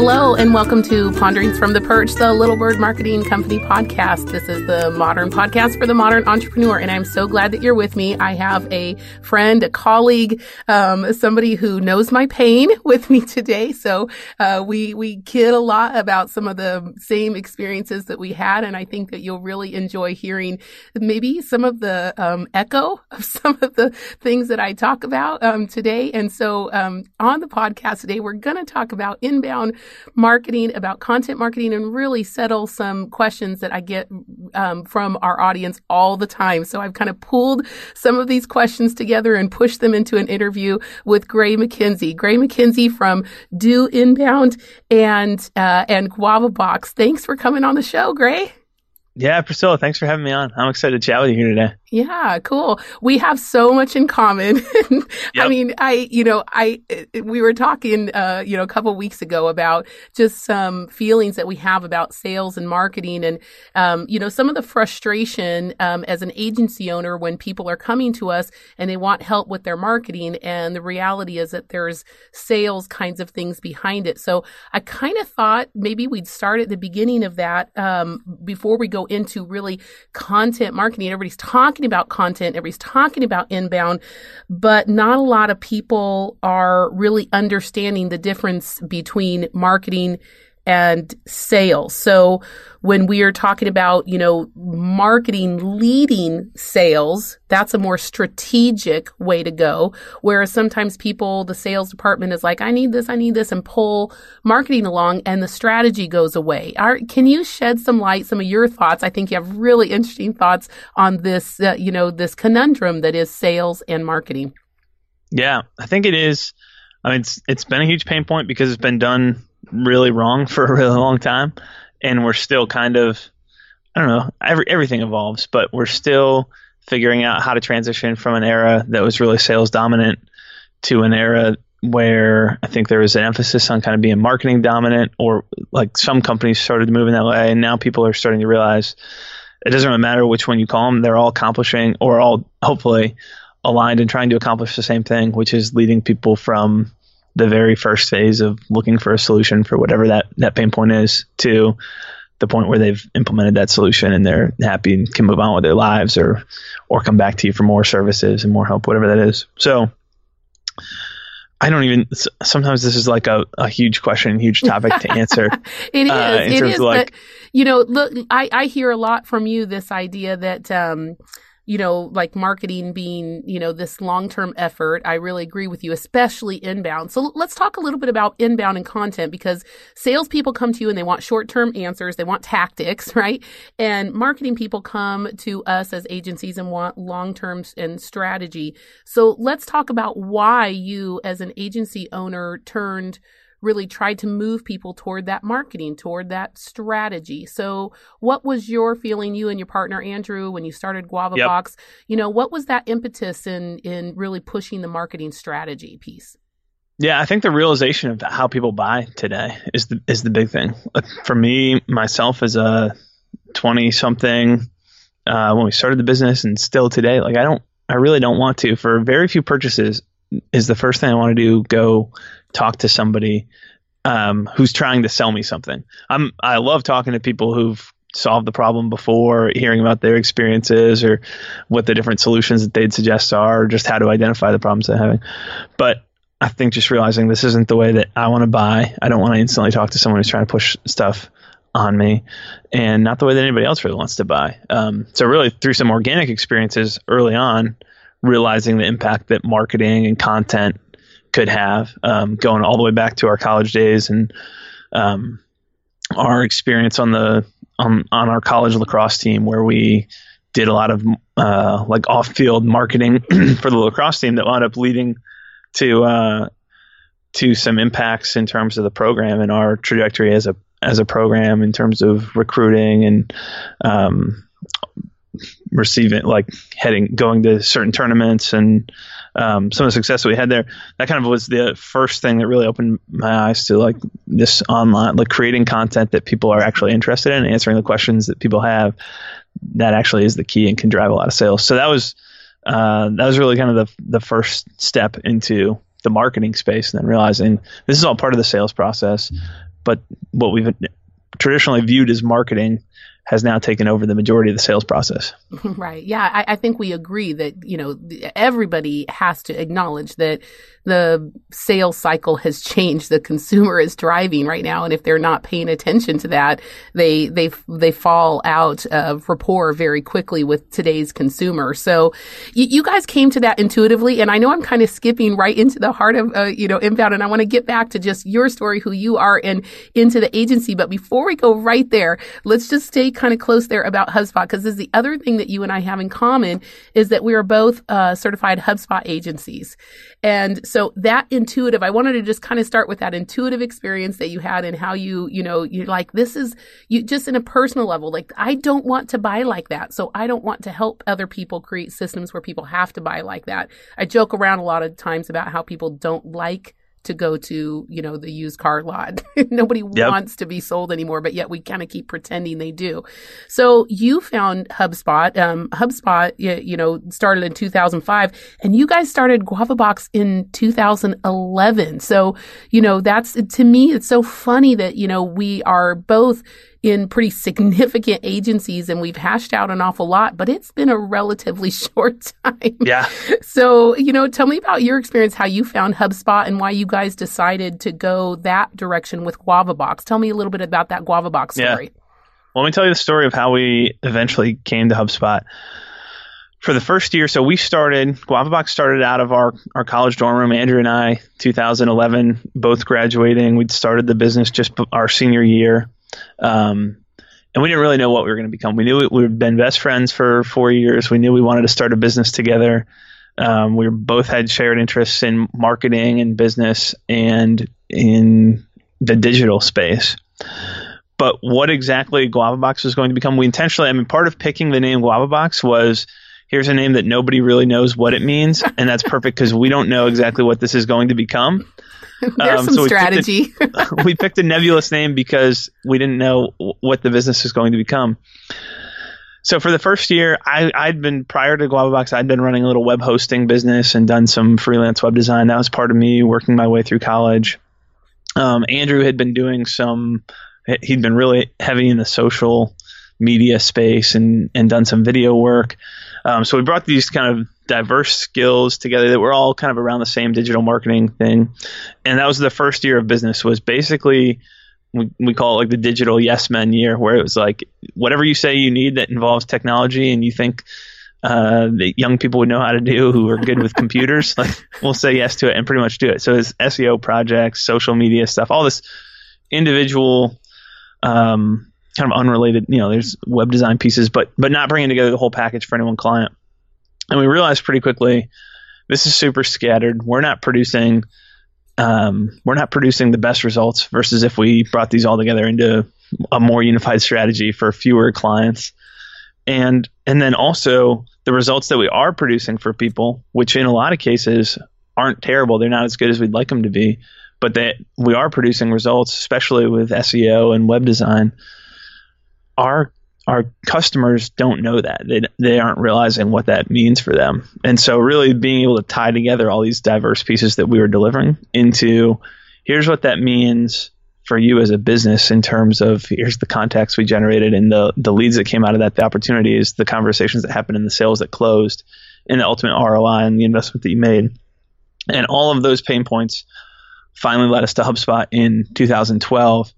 Hello, and welcome to Ponderings from the Perch, the Little Bird Marketing Company podcast. This is the modern podcast for the modern entrepreneur, and I'm so glad that you're with me. I have a friend, a colleague, um, somebody who knows my pain with me today. So uh, we we kid a lot about some of the same experiences that we had, and I think that you'll really enjoy hearing maybe some of the um, echo of some of the things that I talk about um, today. And so um, on the podcast today, we're going to talk about inbound marketing, about content marketing, and really settle some questions that I get um, from our audience all the time. So I've kind of pulled some of these questions together and pushed them into an interview with Gray McKenzie. Gray McKenzie from Do Inbound and uh, and Guava Box. Thanks for coming on the show, Gray. Yeah, Priscilla, thanks for having me on. I'm excited to chat with you here today. Yeah, cool. We have so much in common. yep. I mean, I, you know, I, we were talking, uh, you know, a couple weeks ago about just some feelings that we have about sales and marketing and, um, you know, some of the frustration, um, as an agency owner when people are coming to us and they want help with their marketing. And the reality is that there's sales kinds of things behind it. So I kind of thought maybe we'd start at the beginning of that, um, before we go into really content marketing. Everybody's talking about content, everybody's talking about inbound, but not a lot of people are really understanding the difference between marketing and sales. So when we are talking about, you know, marketing leading sales, that's a more strategic way to go. Whereas sometimes people, the sales department is like, I need this, I need this, and pull marketing along and the strategy goes away. Are, can you shed some light, some of your thoughts? I think you have really interesting thoughts on this, uh, you know, this conundrum that is sales and marketing. Yeah, I think it is. I mean, it's, it's been a huge pain point because it's been done really wrong for a really long time, and we're still kind of I don't know. Every, everything evolves, but we're still figuring out how to transition from an era that was really sales dominant to an era where I think there was an emphasis on kind of being marketing dominant, or like some companies started moving that way, and now people are starting to realize it doesn't really matter which one you call them; they're all accomplishing, or all hopefully aligned and trying to accomplish the same thing, which is leading people from the very first phase of looking for a solution for whatever that, that pain point is to the point where they've implemented that solution and they're happy and can move on with their lives or or come back to you for more services and more help, whatever that is. So I don't even. Sometimes this is like a, a huge question, huge topic to answer. it is. Uh, it is. Like, but you know, look, I I hear a lot from you this idea that um, you know, like marketing being, you know, this long term effort. I really agree with you, especially inbound. So let's talk a little bit about inbound and content because salespeople come to you and they want short term answers. They want tactics, right? And marketing people come to us as agencies and want long term and strategy. So let's talk about why you as an agency owner turned really tried to move people toward that marketing, toward that strategy. So, what was your feeling, you and your partner Andrew, when you started Guava yep. Box? You know, what was that impetus in in really pushing the marketing strategy piece? Yeah, I think the realization of how people buy today is the is the big thing. For me, myself as a twenty something, uh, when we started the business and still today, like I don't, I really don't want to. For very few purchases, is the first thing I want to do. Go talk to somebody um, who's trying to sell me something. I'm I love talking to people who've solved the problem before, hearing about their experiences or what the different solutions that they'd suggest are, or just how to identify the problems they're having. But I think just realizing this isn't the way that I want to buy. I don't want to instantly talk to someone who's trying to push stuff on me, and not the way that anybody else really wants to buy. Um, so really, through some organic experiences early on, realizing the impact that marketing and content could have, um, going all the way back to our college days and um, our experience on the on on our college lacrosse team, where we did a lot of uh, like off field marketing for the lacrosse team that wound up leading to uh, to some impacts in terms of the program and our trajectory as a as a program in terms of recruiting and um, receiving like heading going to certain tournaments and um, some of the success that we had there. That kind of was the first thing that really opened my eyes to like this online like creating content that people are actually interested in answering the questions that people have. That actually is the key and can drive a lot of sales. So that was uh, that was really kind of the the first step into the marketing space and then realizing this is all part of the sales process. But what we've traditionally viewed as marketing has now taken over the majority of the sales process. Right. Yeah. I, I, think we agree that, you know, everybody has to acknowledge that the sales cycle has changed. The consumer is driving right now. And if they're not paying attention to that, they, they, they fall out of rapport very quickly with today's consumer. So you, you guys came to that intuitively. And I know I'm kind of skipping right into the heart of, uh, you know, inbound. And I want to get back to just your story, who you are and into the agency. But before we go right there, let's just stay kind of close there about HubSpot because this is the other thing that you and I have in common is that we are both uh, certified HubSpot agencies. And so that intuitive, I wanted to just kind of start with that intuitive experience that you had and how you, you know, you're like, this is you just in a personal level. Like, I don't want to buy like that. So I don't want to help other people create systems where people have to buy like that. I joke around a lot of times about how people don't like to go to, you know, the used car lot. Nobody yep. wants to be sold anymore, but yet we kind of keep pretending they do. So you found HubSpot. Um, HubSpot, you, you, know, started in 2005 and you guys started GuavaBox in 2011. So, you know, that's to me, it's so funny that, you know, we are both in pretty significant agencies and we've hashed out an awful lot, but it's been a relatively short time. Yeah. So, you know, tell me about your experience, how you found HubSpot and why you guys decided to go that direction with GuavaBox. Tell me a little bit about that GuavaBox story. Yeah. Well, let me tell you the story of how we eventually came to HubSpot. For the first year, so we started, GuavaBox started out of our, our college dorm room. Andrew and I, 2011, both graduating. We'd started the business just our senior year. Um, and we didn't really know what we were going to become. We knew we had been best friends for four years. We knew we wanted to start a business together. Um, we both had shared interests in marketing and business and in the digital space. But what exactly GuavaBox was going to become, we intentionally, I mean, part of picking the name GuavaBox was here's a name that nobody really knows what it means. And that's perfect because we don't know exactly what this is going to become. There's um, some so strategy. We picked, a, we picked a nebulous name because we didn't know what the business was going to become. So for the first year, I, I'd been prior to GuavaBox, I'd been running a little web hosting business and done some freelance web design. That was part of me working my way through college. Um, Andrew had been doing some. He'd been really heavy in the social media space and and done some video work. Um, so we brought these kind of diverse skills together that were all kind of around the same digital marketing thing. And that was the first year of business was basically we, we call it like the digital yes men year where it was like whatever you say you need that involves technology and you think uh, that young people would know how to do who are good with computers, like we'll say yes to it and pretty much do it. So it's SEO projects, social media stuff, all this individual, um, kind of unrelated, you know, there's web design pieces, but, but not bringing together the whole package for any one client. And we realized pretty quickly this is super scattered. We're not producing um, we're not producing the best results versus if we brought these all together into a more unified strategy for fewer clients. And and then also the results that we are producing for people, which in a lot of cases aren't terrible. They're not as good as we'd like them to be, but that we are producing results, especially with SEO and web design, are our customers don't know that. They they aren't realizing what that means for them. And so really being able to tie together all these diverse pieces that we were delivering into here's what that means for you as a business in terms of here's the contacts we generated and the the leads that came out of that the opportunities the conversations that happened and the sales that closed and the ultimate ROI and the investment that you made. And all of those pain points finally led us to HubSpot in 2012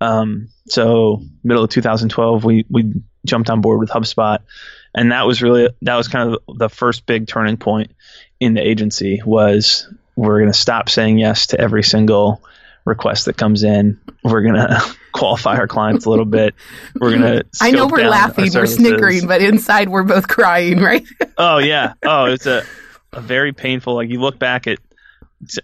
um, so middle of 2012, we we jumped on board with HubSpot, and that was really that was kind of the first big turning point in the agency. Was we're going to stop saying yes to every single request that comes in. We're going to qualify our clients a little bit. We're going to. I know we're laughing, we're snickering, but inside we're both crying, right? oh yeah. Oh, it's a a very painful. Like you look back at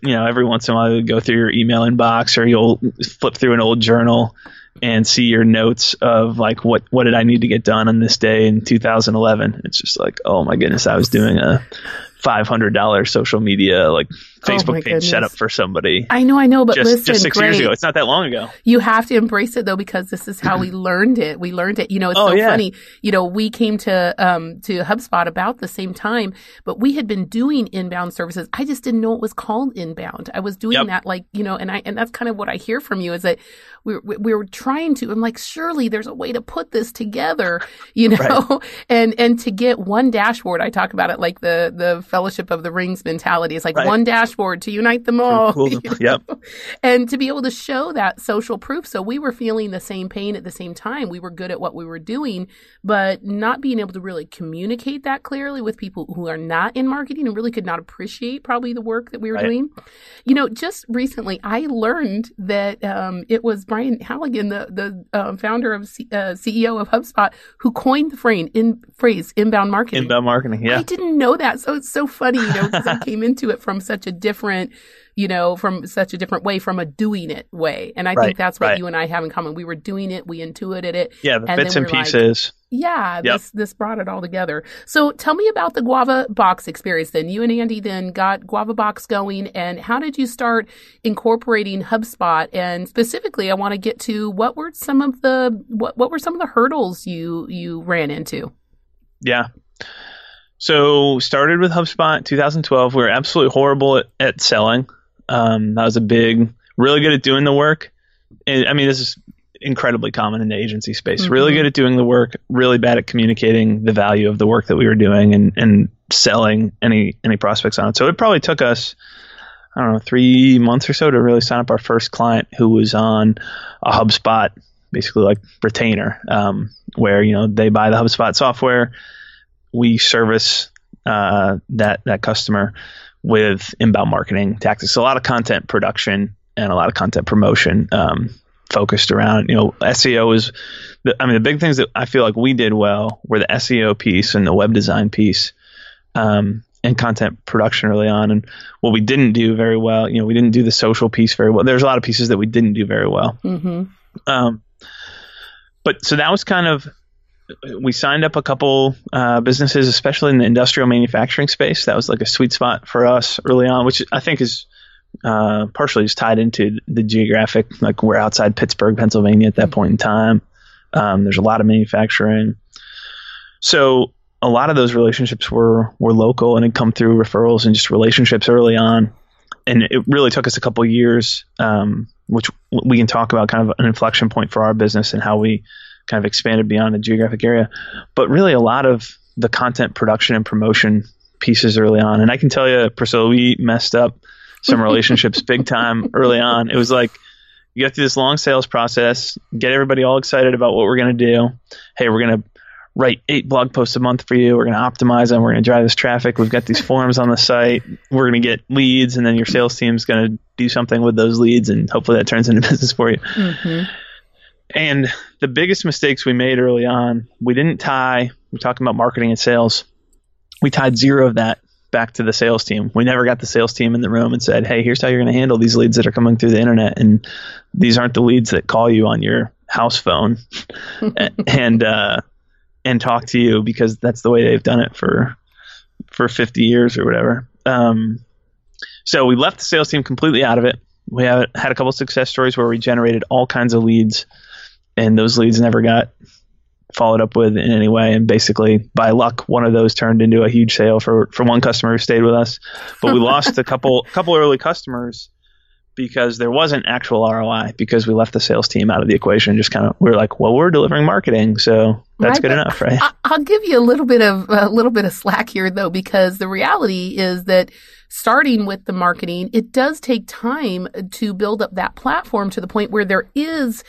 you know, every once in a while you go through your email inbox or you'll flip through an old journal and see your notes of like what what did I need to get done on this day in 2011. It's just like, oh my goodness, I was doing a five hundred dollars social media like Facebook my page set up for somebody. I know, I know, but just listen, just six great. years ago. It's not that long ago. You have to embrace it though, because this is how we learned it. We learned it. You know, it's Oh, so yeah. funny. You know, we came to um to HubSpot about the same time, but we had been doing inbound services. I just didn't know it was called inbound. I was doing Yep. that like you know, and I and that's kind of what I hear from you is that we we we were trying to. I'm like, surely there's a way to put this together, you know, and and to get one dashboard. I talk about it like the the Fellowship of the Rings mentality. It's like Right. one dashboard to unite them all. Cool. you Yep. and to be able to show that social proof. So we were feeling the same pain at the same time. We were good at what we were doing, but not being able to really communicate that clearly with people who are not in marketing and really could not appreciate probably the work that we were Right. doing. You know, just recently I learned that um, it was Brian Halligan, the the um, founder of C- uh, CEO of HubSpot, who coined the phrase in phrase inbound marketing. Inbound marketing. Yeah. I didn't know that. So it's so funny, you know, because I came into it from such a different, you know, from such a different way, from a doing it way. And I Right, think that's what right. you and I have in common. We were doing it, we intuited it. Yeah. The and bits and we're like, pieces. Yeah, Yep. this this brought it all together. So tell me about the Guava Box experience then. You and Andy then got Guava Box going and how did you start incorporating HubSpot? And specifically I want to get to what were some of the what what were some of the hurdles you you ran into? Yeah. So started with HubSpot 2012. We were absolutely horrible at, at selling. Um, that was a big, really good at doing the work. And, I mean, this is incredibly common in the agency space. Really Mhm. good at doing the work, really bad at communicating the value of the work that we were doing and, and selling any any prospects on it. So it probably took us, I don't know, three months or so to really sign up our first client who was on a HubSpot, basically like retainer, um, where you know they buy the HubSpot software, we service uh, that that customer with inbound marketing tactics. A lot of content production and a lot of content promotion um, focused around you know SEO is. The, I mean, the big things that I feel like we did well were the SEO piece and the web design piece. Um, and content production early on, and what we didn't do very well, you know, we didn't do the social piece very well. There's a lot of pieces that we didn't do very well. Mm-hmm. Um, but so that was kind of we signed up a couple uh, businesses, especially in the industrial manufacturing space. That was like a sweet spot for us early on, which I think is uh, partially just tied into the geographic. Like we're outside Pittsburgh, Pennsylvania at that point in time. Um, there's a lot of manufacturing, so a lot of those relationships were were local and had come through referrals and just relationships early on. And it really took us a couple years, um, which we can talk about kind of an inflection point for our business and how we kind of expanded beyond the geographic area. But really, a lot of the content production and promotion pieces early on. And I can tell you, Priscilla, we messed up some relationships big time early on. It was like you go through this long sales process, get everybody all excited about what we're going to do. Hey, we're going to write eight blog posts a month for you. We're going to optimize them. We're going to drive this traffic. We've got these forums on the site. We're going to get leads, and then your sales team's going to do something with those leads, and hopefully that turns into business for you. Mm-hmm. And the biggest mistakes we made early on, we didn't tie, we're talking about marketing and sales, we tied zero of that back to the sales team. We never got the sales team in the room and said, hey, here's how you're going to handle these leads that are coming through the internet. And these aren't the leads that call you on your house phone and, uh, and talk to you because that's the way they've done it for, for 50 years or whatever. Um, so we left the sales team completely out of it. We have had a couple success stories where we generated all kinds of leads and those leads never got followed up with in any way. And basically, by luck, one of those turned into a huge sale for for one customer who stayed with us. But we lost a couple couple early customers because there wasn't actual ROI because we left the sales team out of the equation. Just kind of we are like, well, we're delivering marketing, so that's Right, good enough, right? I'll give you a little bit of a little bit of slack here though, because the reality is that starting with the marketing, it does take time to build up that platform to the point where there is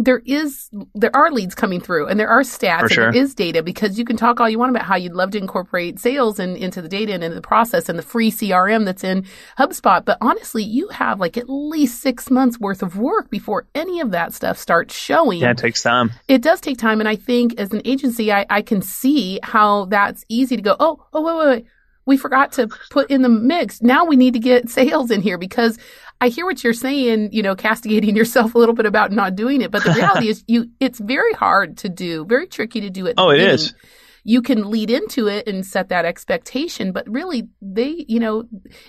there is there are leads coming through and there are stats For and sure. there is data because you can talk all you want about how you'd love to incorporate sales and into the data and into the process and the free CRM that's in HubSpot. But honestly, you have like at least six months worth of work before any of that stuff starts showing Yeah, it takes time. it does take time. And I think as an agency, I, I can see how that's easy to go, oh, oh, wait, wait, wait. We forgot to put in the mix. Now we need to get sales in here because I hear what you're saying, you know, castigating yourself a little bit about not doing it. But the reality is you, it's very hard to do, very tricky to do it. Oh, it is. you can lead into it and set that expectation. But really, they, you know,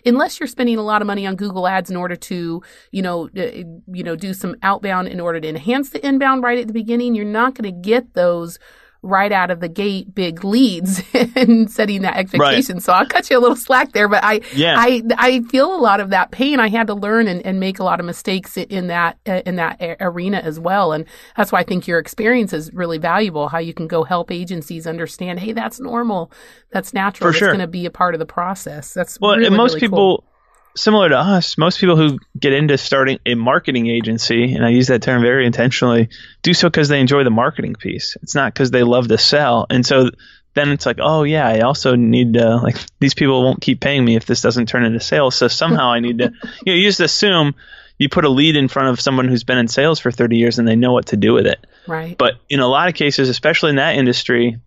unless you're spending a lot of money on Google Ads in order to, you know, uh, you know, do some outbound in order to enhance the inbound right at the beginning, you're not going to get those right out of the gate big leads and setting that expectation. Right. So I'll cut you a little slack there, but I, yeah. I, I feel a lot of that pain. I had to learn and, and make a lot of mistakes in that, uh, in that arena as well. And that's why I think your experience is really valuable, how you can go help agencies understand, Hey, that's normal. That's natural. For sure. It's going to be a part of the process. That's well, really, and most really people, cool similar to us, most people who get into starting a marketing agency, and I use that term very intentionally, do so because they enjoy the marketing piece. It's not because they love to sell. And so then it's like, oh yeah, I also need to like these people won't keep paying me if this doesn't turn into sales. So somehow I need to you know, you just assume you put a lead in front of someone who's been in sales for 30 years and they know what to do with it. Right. But in a lot of cases, especially in that industry,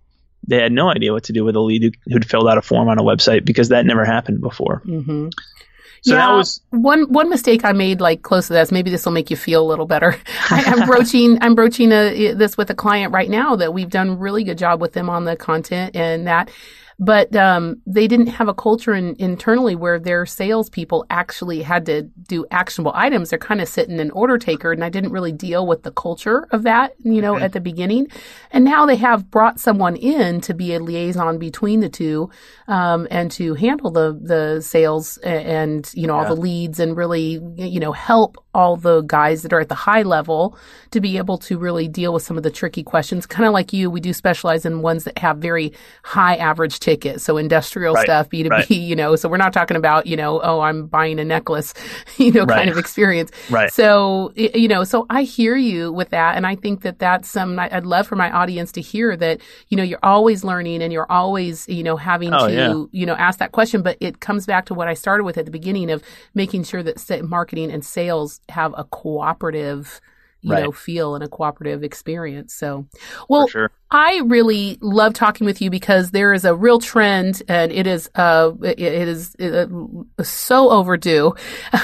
they had no idea what to do with a lead who'd filled out a form on a website because that never happened before. Mm-hmm. So yeah, that was one one mistake I made like close to this. Maybe this will make you feel a little better. I, am broaching I'm broaching a, this with a client right now that we've done really good job with them on the content and that but um, they didn't have a culture in, internally where their salespeople actually had to do actionable items. They're kind of sitting an order taker, and I didn't really deal with the culture of that, you know, okay. at the beginning. And now they have brought someone in to be a liaison between the two um, and to handle the the sales and you know all the leads and really you know help all the guys that are at the high level to be able to really deal with some of the tricky questions. Kind of like you, we do specialize in ones that have very high average ticket. So industrial right. stuff, B2B, right. you know, so we're not talking about, you know, oh, I'm buying a necklace, you know, right. kind of experience. Right. So, you know, so I hear you with that. And I think that that's some, I'd love for my audience to hear that, you know, you're always learning and you're always, you know, having oh, to, yeah. you know, ask that question. But it comes back to what I started with at the beginning of making sure that marketing and sales have a cooperative you right. know feel and a cooperative experience so well sure. I really love talking with you because there is a real trend, and it is uh, it is uh, so overdue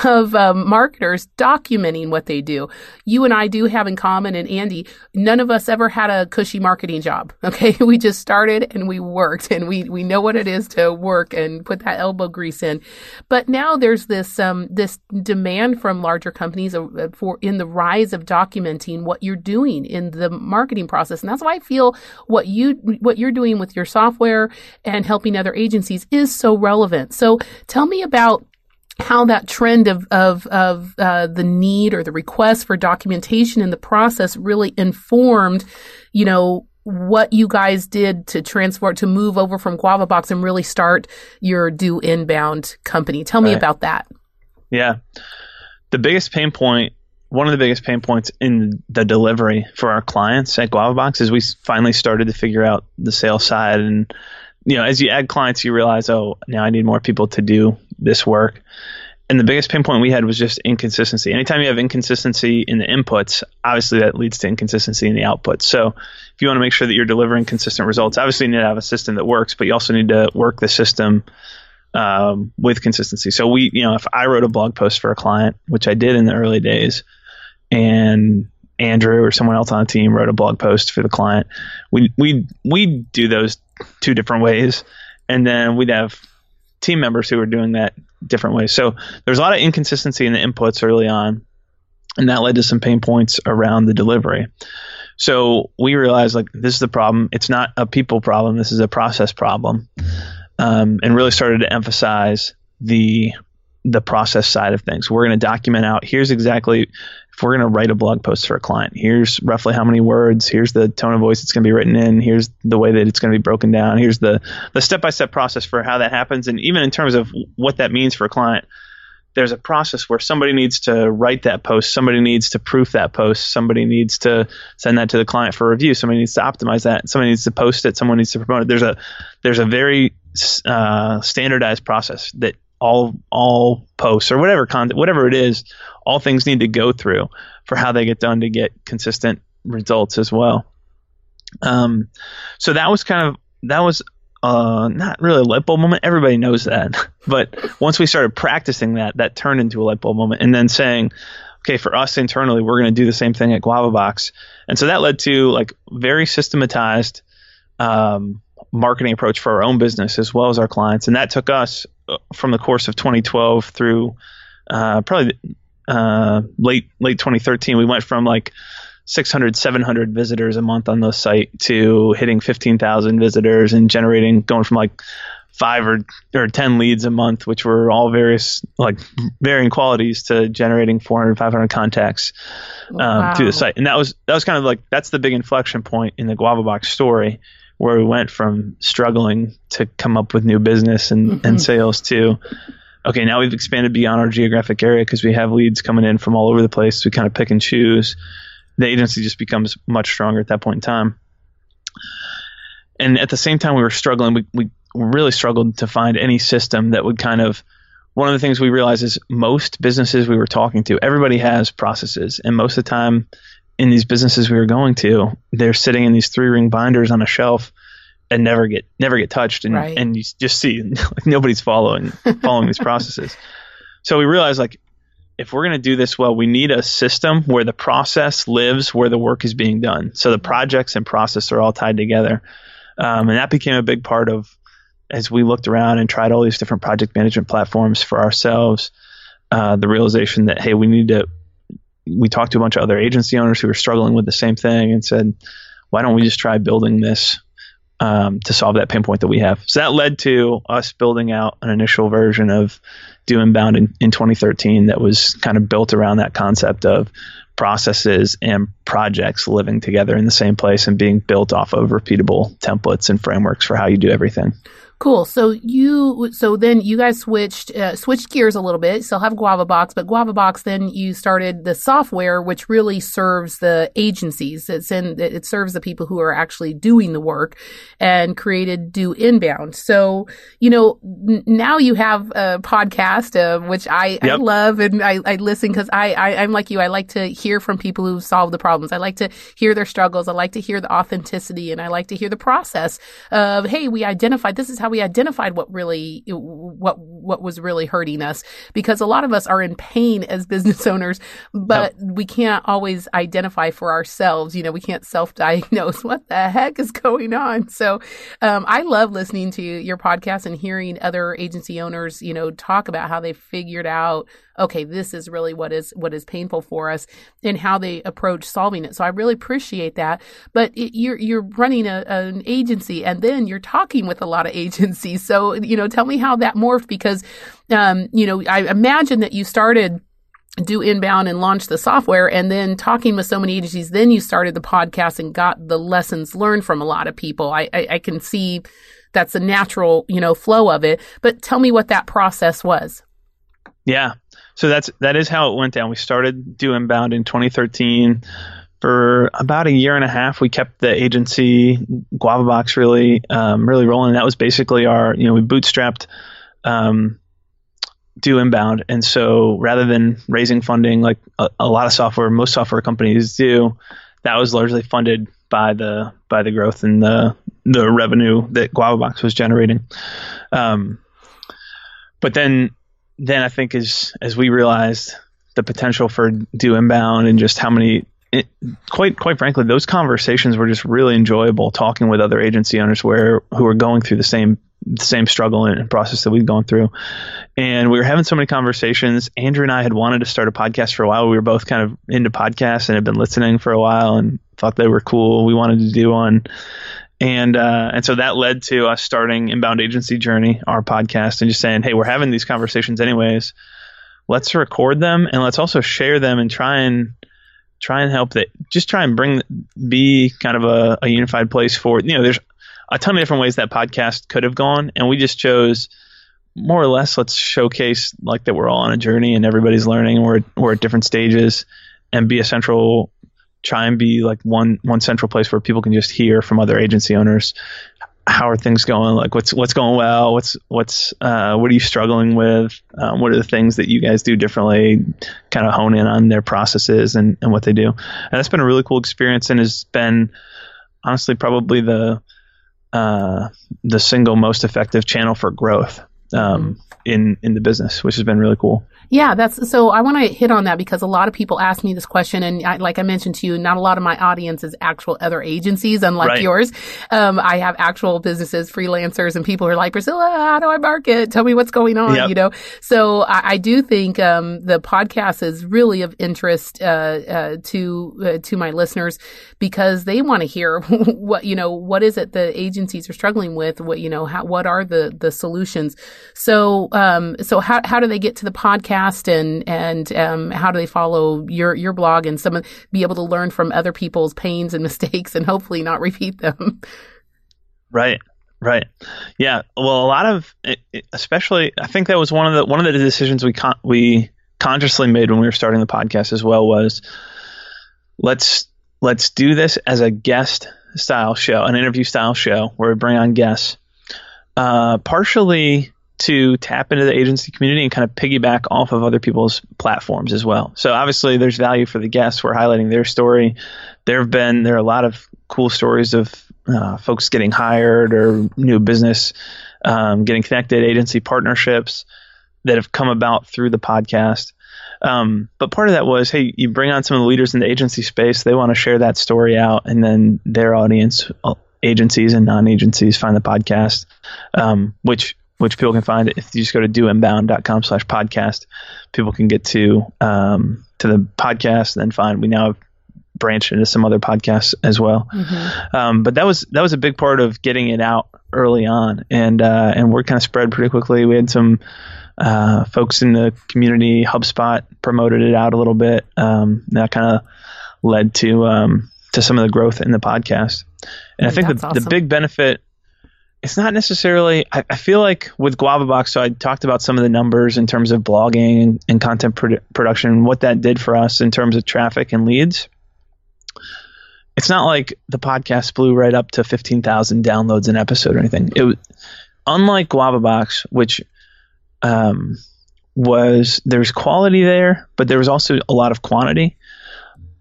of um, marketers documenting what they do. You and I do have in common, and Andy, none of us ever had a cushy marketing job. Okay, we just started and we worked, and we we know what it is to work and put that elbow grease in. But now there's this um, this demand from larger companies uh, for in the rise of documenting what you're doing in the marketing process, and that's why I feel what you what you're doing with your software and helping other agencies is so relevant. So tell me about how that trend of of of uh, the need or the request for documentation in the process really informed, you know, what you guys did to transfer to move over from GuavaBox and really start your do inbound company. Tell me right. about that. Yeah. The biggest pain point one of the biggest pain points in the delivery for our clients at GuavaBox is we finally started to figure out the sales side. And, you know, as you add clients, you realize, oh, now I need more people to do this work. And the biggest pain point we had was just inconsistency. Anytime you have inconsistency in the inputs, obviously that leads to inconsistency in the outputs. So if you want to make sure that you're delivering consistent results, obviously you need to have a system that works, but you also need to work the system um, with consistency. So we, you know, if I wrote a blog post for a client, which I did in the early days, and Andrew or someone else on the team wrote a blog post for the client. We we we do those two different ways, and then we'd have team members who were doing that different ways. So there's a lot of inconsistency in the inputs early on, and that led to some pain points around the delivery. So we realized like this is the problem. It's not a people problem. This is a process problem, um, and really started to emphasize the the process side of things. We're going to document out here's exactly if we're going to write a blog post for a client, here's roughly how many words, here's the tone of voice it's going to be written in, here's the way that it's going to be broken down, here's the the step-by-step process for how that happens and even in terms of what that means for a client, there's a process where somebody needs to write that post, somebody needs to proof that post, somebody needs to send that to the client for review, somebody needs to optimize that, somebody needs to post it, someone needs to promote it. There's a there's a very uh, standardized process that all all posts or whatever content, whatever it is, all things need to go through for how they get done to get consistent results as well. Um, so that was kind of that was uh, not really a light bulb moment. Everybody knows that, but once we started practicing that, that turned into a light bulb moment, and then saying, okay, for us internally, we're going to do the same thing at GuavaBox, and so that led to like very systematized um, marketing approach for our own business as well as our clients. And that took us uh, from the course of 2012 through uh, probably uh, late late 2013. We went from like 600, 700 visitors a month on the site to hitting 15,000 visitors and generating going from like five or, or 10 leads a month, which were all various, like varying qualities to generating 400, 500 contacts um, wow. through the site. And that was, that was kind of like, that's the big inflection point in the Guava Box story where we went from struggling to come up with new business and, mm-hmm. and sales to, okay, now we've expanded beyond our geographic area because we have leads coming in from all over the place. We kind of pick and choose. The agency just becomes much stronger at that point in time. And at the same time, we were struggling. We, we really struggled to find any system that would kind of one of the things we realized is most businesses we were talking to, everybody has processes, and most of the time in these businesses we were going to, they're sitting in these three ring binders on a shelf and never get never get touched, and right. and you just see like nobody's following following these processes. So we realized like if we're going to do this well, we need a system where the process lives where the work is being done. So the projects and process are all tied together, um, and that became a big part of as we looked around and tried all these different project management platforms for ourselves, uh, the realization that hey, we need to. We talked to a bunch of other agency owners who were struggling with the same thing and said, why don't we just try building this um, to solve that pain point that we have? So that led to us building out an initial version of Do Inbound in, in 2013 that was kind of built around that concept of processes and projects living together in the same place and being built off of repeatable templates and frameworks for how you do everything. Cool. So you, so then you guys switched, uh, switched gears a little bit. Still have Guava Box, but Guava Box, then you started the software, which really serves the agencies. It's in, it serves the people who are actually doing the work and created Do Inbound. So, you know, n- now you have a podcast, uh, which I, yep. I love and I, I listen because I, I, I'm like you. I like to hear from people who've solved the problems. I like to hear their struggles. I like to hear the authenticity and I like to hear the process of, hey, we identified this is how how we identified what really what what was really hurting us because a lot of us are in pain as business owners but yep. we can't always identify for ourselves you know we can't self-diagnose what the heck is going on so um, i love listening to your podcast and hearing other agency owners you know talk about how they figured out okay, this is really what is what is painful for us and how they approach solving it. So I really appreciate that. But it, you're you're running a, an agency and then you're talking with a lot of agencies. So you know, tell me how that morphed because um, you know I imagine that you started do inbound and launch the software and then talking with so many agencies then you started the podcast and got the lessons learned from a lot of people i i, I can see that's a natural you know flow of it but tell me what that process was yeah so that's that is how it went down. We started Do Inbound in 2013. For about a year and a half, we kept the agency Guava Box really um, really rolling. That was basically our you know we bootstrapped um, Do Inbound, and so rather than raising funding like a, a lot of software most software companies do, that was largely funded by the by the growth and the the revenue that Guava Box was generating. Um, but then then I think as as we realized the potential for do inbound and just how many it, quite quite frankly those conversations were just really enjoyable talking with other agency owners where who are going through the same the same struggle and process that we've gone through. And we were having so many conversations. Andrew and i had wanted to start a podcast for a while. We were both kind of into podcasts and had been listening for a while and thought they were cool. We wanted to do one. And uh, and so that led to us starting Inbound Agency Journey, our podcast, and just saying, hey, we're having these conversations anyways. Let's record them and let's also share them and try and try and help that. Just try and bring be kind of a, a unified place for you know. There's a ton of different ways that podcast could have gone, and we just chose more or less let's showcase like that we're all on a journey and everybody's learning. and We're we're at different stages, and be a central try and be like one one central place where people can just hear from other agency owners how are things going? Like what's what's going well? What's what's uh, what are you struggling with? Um, what are the things that you guys do differently? Kind of hone in on their processes and, and what they do. And that's been a really cool experience and has been honestly probably the uh, the single most effective channel for growth um, mm-hmm. in in the business, which has been really cool. Yeah, that's so. I want to hit on that because a lot of people ask me this question, and I, like I mentioned to you, not a lot of my audience is actual other agencies, unlike right. yours. Um, I have actual businesses, freelancers, and people who are like, Priscilla, how do I market? Tell me what's going on. Yep. You know, so I, I do think um, the podcast is really of interest uh, uh, to uh, to my listeners because they want to hear what you know. What is it the agencies are struggling with? What you know? How, what are the the solutions? So um, so how how do they get to the podcast? and and um, how do they follow your your blog and some be able to learn from other people's pains and mistakes and hopefully not repeat them. Right. Right. Yeah. Well, a lot of, especially, I think that was one of the one of the decisions we con- we consciously made when we were starting the podcast as well was let's let's do this as a guest style show, an interview style show where we bring on guests. Uh, partially to tap into the agency community and kind of piggyback off of other people's platforms as well. So obviously there's value for the guests. We're highlighting their story. There have been there are a lot of cool stories of uh, folks getting hired or new business um, getting connected, agency partnerships that have come about through the podcast. Um, but part of that was, hey, you bring on some of the leaders in the agency space. They want to share that story out, and then their audience, uh, agencies and non-agencies, find the podcast, um, which which people can find if you just go to doinbound.com slash podcast. People can get to um, to the podcast and then find we now have branched into some other podcasts as well. Mm-hmm. Um, but that was that was a big part of getting it out early on, and uh, and word kind of spread pretty quickly. We had some uh, folks in the community, HubSpot promoted it out a little bit. Um, that kind of led to um, to some of the growth in the podcast. And I think the, awesome. the big benefit it's not necessarily I, I, feel like with guavabox so i talked about some of the numbers in terms of blogging and, and content produ- production what that did for us in terms of traffic and leads. It's not like the podcast blew right up to 15000 downloads an episode or anything. It was unlike guavabox which um, was there's quality there but there was also a lot of quantity.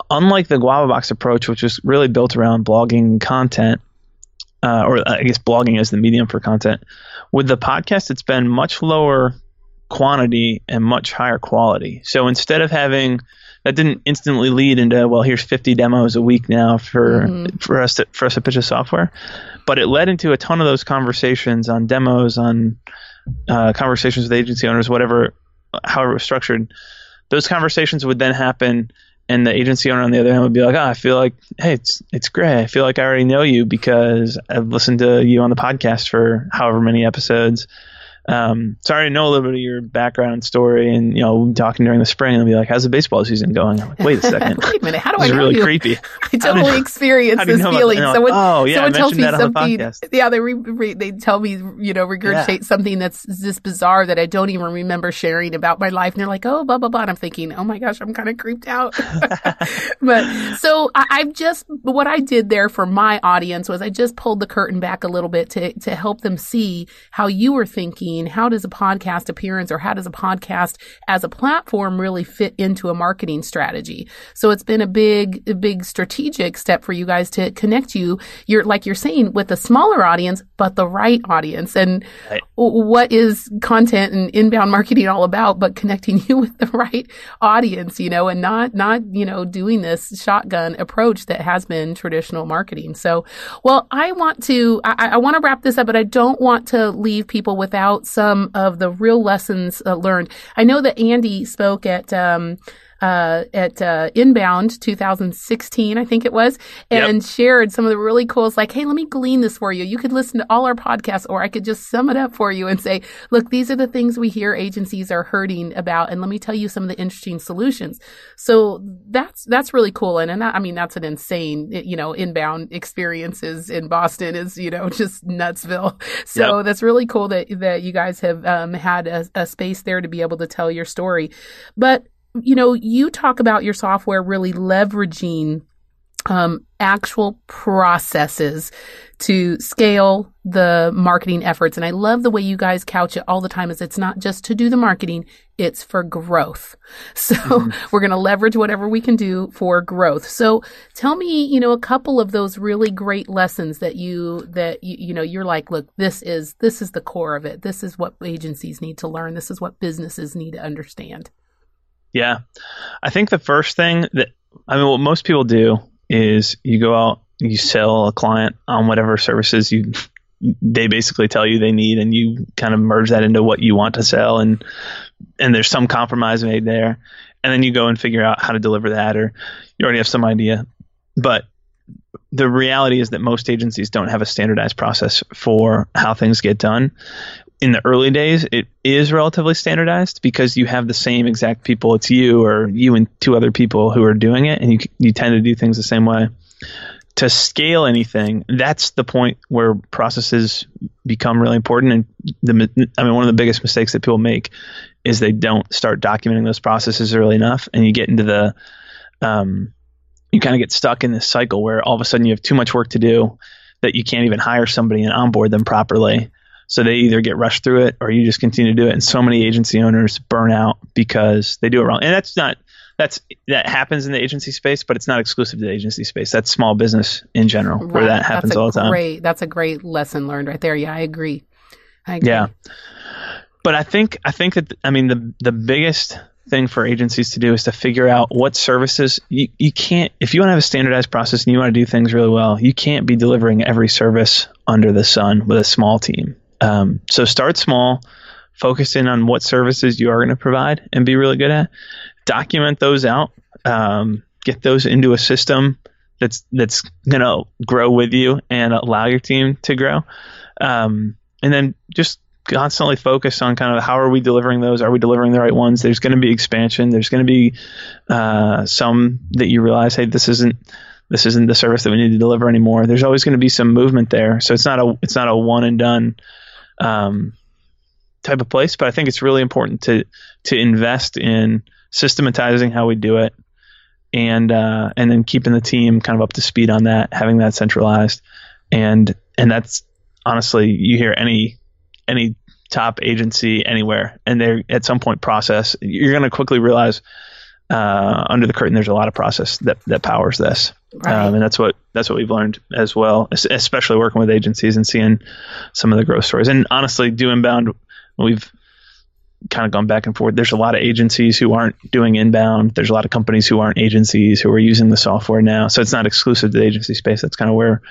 Unlike the guavabox approach which was really built around blogging content uh, or I guess blogging as the medium for content. With the podcast, it's been much lower quantity and much higher quality. So instead of having that didn't instantly lead into well here's 50 demos a week now for mm-hmm. for us to for us to pitch a software but it led into a ton of those conversations on demos on uh, conversations with agency owners whatever however it was structured those conversations would then happen and the agency owner on the other hand would be like, "Oh, I feel like, hey, it's it's great. I feel like I already know you because I've listened to you on the podcast for however many episodes." Um, so I know a little bit of your background story, and you know, talking during the spring, and be like, "How's the baseball season going?" I'm like, "Wait a second, wait a minute, how do this I know really you? creepy." I totally experience this feeling. Like, someone, oh yeah, someone tells me something. Yeah, they re, re, they tell me, you know, regurgitate yeah. something that's just bizarre that I don't even remember sharing about my life, and they're like, "Oh, blah blah blah," and I'm thinking, "Oh my gosh, I'm kind of creeped out." but so I, I've just what I did there for my audience was I just pulled the curtain back a little bit to to help them see how you were thinking. How does a podcast podcast appearance or how does a podcast as a platform really fit into a marketing strategy? So it's been a big, a big strategic step for you guys to connect you. You're like you're saying with a smaller audience, but the right audience. And right. what is content and inbound marketing all about, but connecting you with the right audience, you know, and not, not, you know, doing this shotgun approach that has been traditional marketing. So, well, I want to, I, I want to wrap this up, but I don't want to leave people without some of the real lessons uh, learned. I know that Andy spoke at um, uh, at uh, Inbound 2016, I think it was, and yep. shared some of the really cool. It's like, hey, let me glean this for you. You could listen to all our podcasts, or I could just sum it up for you and say, look, these are the things we hear agencies are hurting about, and let me tell you some of the interesting solutions. So that's that's really cool, and and that, I mean that's an insane, you know, inbound experiences in Boston is you know just nutsville. So yep. that's really cool that that you guys have um, had a, a space there to be able to tell your story, but you know, you talk about your software really leveraging um, actual processes to scale the marketing efforts. And I love the way you guys couch it all the time is it's not just to do the marketing, it's for growth. So mm-hmm. we're going to leverage whatever we can do for growth. So tell me, you know, a couple of those really great lessons that you, that you, you know, you're like, look, this is, this is the core of it. This is what agencies need to learn. This is what businesses need to understand. Yeah. I think the first thing that, I mean, what most people do is you go out, you sell a client on whatever services you they basically tell you they need, and you kind of merge that into what you want to sell, and and there's some compromise made there, and then you go and figure out how to deliver that, or you already have some idea, but the reality is that most agencies don't have a standardized process for how things get done. In the early days, it is relatively standardized because you have the same exact people. It's you or you and two other people who are doing it, and you you tend to do things the same way to scale anything, that's the point where processes become really important. And the, I mean, one of the biggest mistakes that people make is they don't start documenting those processes early enough, and you get into the, um, you kind of get stuck in this cycle where all of a sudden you have too much work to do that you can't even hire somebody and onboard them properly. So they either get rushed through it or you just continue to do it. And so many agency owners burn out because they do it wrong. And that's not that's that happens in the agency space, but it's not exclusive to the agency space. That's small business in general right. where that happens all the time. Great, that's a great lesson learned right there. Yeah, I agree. I agree. Yeah, but I think I think that I mean the the biggest thing for agencies to do is to figure out what services you, you can't if you want to have a standardized process and you want to do things really well you can't be delivering every service under the sun with a small team um, so start small focus in on what services you are going to provide and be really good at document those out, um, get those into a system that's that's going to grow with you and allow your team to grow, um, and then just constantly focus on kind of how are we delivering those? Are we delivering the right ones? There's going to be expansion. There's going to be uh, some that you realize, hey, this isn't this isn't the service that we need to deliver anymore. There's always going to be some movement there, so it's not a it's not a one and done um, type of place. But I think it's really important to to invest in systematizing how we do it, and uh, and then keeping the team kind of up to speed on that, having that centralized, and and that's honestly you hear any any top agency anywhere, and they're at some point process. You're going to quickly realize uh, under the curtain there's a lot of process that that powers this. Right. Um, and that's what that's what we've learned as well, especially working with agencies and seeing some of the growth stories. And honestly, do inbound, we've kind of gone back and forth. There's a lot of agencies who aren't doing inbound. There's a lot of companies who aren't agencies who are using the software now. So it's not exclusive to the agency space. That's kind of where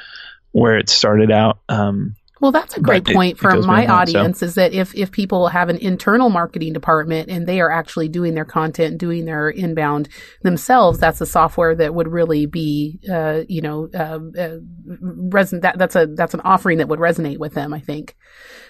where it started out. Um, well, that's a great point for my audience so. is that if, if people have an internal marketing department and they are actually doing their content, doing their inbound themselves, that's a software that would really be, uh, you know, uh, uh, reson- that, that's a, that's an offering that would resonate with them, I think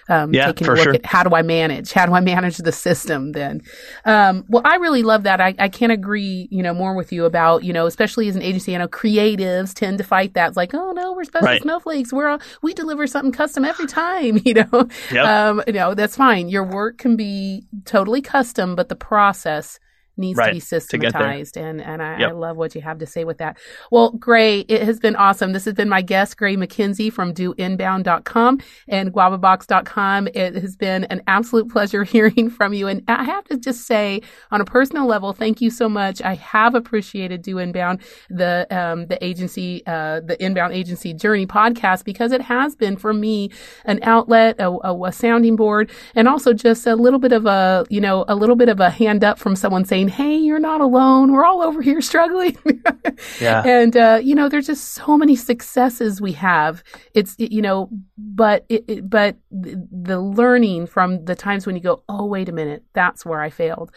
um, yeah, taking a look sure. at how do I manage? How do I manage the system then? Um, well, I really love that. I, I can't agree, you know, more with you about, you know, especially as an agency, I know creatives tend to fight that. It's like, oh no, we're special right. snowflakes. We're, all, we deliver something custom every time, you know? Yep. Um, you know, that's fine. Your work can be totally custom, but the process needs right, to be systematized. To and and I, yep. I, love what you have to say with that. Well, Gray, it has been awesome. This has been my guest, Gray McKenzie from doinbound.com and guavabox.com. It has been an absolute pleasure hearing from you. And I have to just say, on a personal level, thank you so much. I have appreciated Do Inbound, the um, the agency, uh, the Inbound Agency Journey podcast, because it has been for me an outlet, a, a, a sounding board, and also just a little bit of a, you know, a little bit of a hand up from someone saying, saying, Hey, you're not alone. We're all over here struggling. yeah. And, uh, you know, there's just so many successes we have. It's, it, you know, but, it, it, but the learning from the times when you go, Oh, wait a minute. That's where I failed.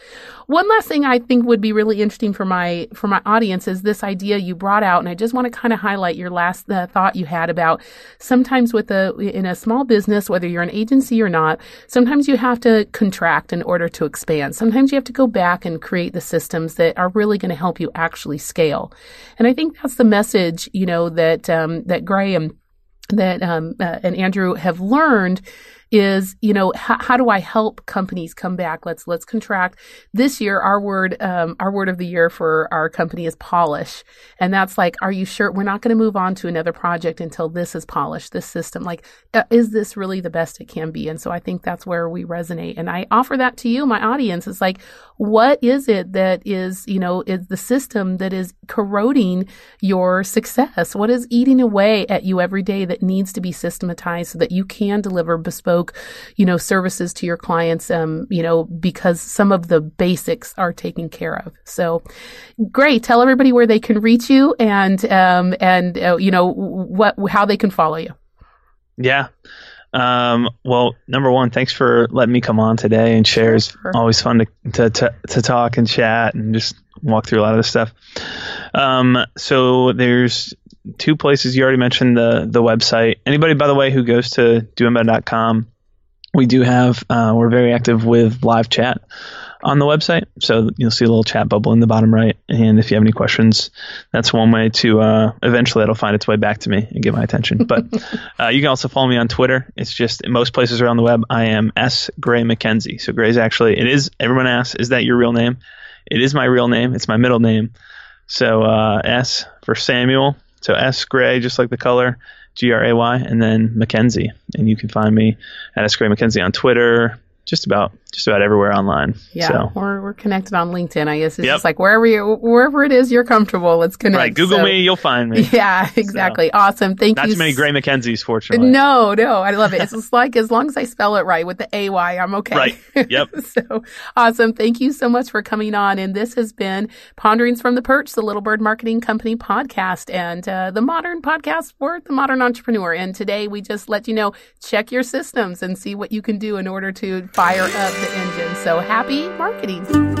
One last thing I think would be really interesting for my, for my audience is this idea you brought out. And I just want to kind of highlight your last uh, thought you had about sometimes with a, in a small business, whether you're an agency or not, sometimes you have to contract in order to expand. Sometimes you have to go back and create the systems that are really going to help you actually scale. And I think that's the message, you know, that, um, that Graham, that, um, uh, and Andrew have learned is, you know, how, how do I help companies come back? Let's, let's contract. This year, our word, um, our word of the year for our company is polish. And that's like, are you sure we're not going to move on to another project until this is polished, this system? Like, uh, is this really the best it can be? And so I think that's where we resonate. And I offer that to you, my audience. It's like, what is it that is, you know, is the system that is corroding your success? What is eating away at you every day that needs to be systematized so that you can deliver bespoke, you know, services to your clients, um, you know, because some of the basics are taken care of. So great. Tell everybody where they can reach you and, um, and, uh, you know, what, how they can follow you. Yeah. Um, well, number one, thanks for letting me come on today and share. It's sure. always fun to, to, to, to, talk and chat and just walk through a lot of this stuff. Um, so there's two places you already mentioned the, the website. Anybody, by the way, who goes to doinbound.com, we do have, uh, we're very active with live chat on the website. So you'll see a little chat bubble in the bottom right. And if you have any questions, that's one way to uh, eventually it'll find its way back to me and get my attention. But uh, you can also follow me on Twitter. It's just in most places around the web. I am S Gray McKenzie. So Gray is actually it is. Everyone asks, is that your real name? It is my real name. It's my middle name. So uh, S for Samuel. So S Gray, just like the color. G R A Y, and then McKenzie. And you can find me at S Gray McKenzie on Twitter, just about just about everywhere online. Yeah, so. we're we're connected on LinkedIn. I guess it's yep. just like wherever you wherever it is you're comfortable, let's connect. Right, Google so, me, you'll find me. Yeah, exactly. So. Awesome. Thank Not you. Not too many Gray McKenzies, fortunately. No, no, I love it. It's just like as long as I spell it right with the A Y, I'm okay. Right. Yep. so awesome. Thank you so much for coming on. And this has been Ponderings from the Perch, the Little Bird Marketing Company podcast, and uh, the modern podcast for the modern entrepreneur. And today we just let you know check your systems and see what you can do in order to fire up the engine. So happy marketing.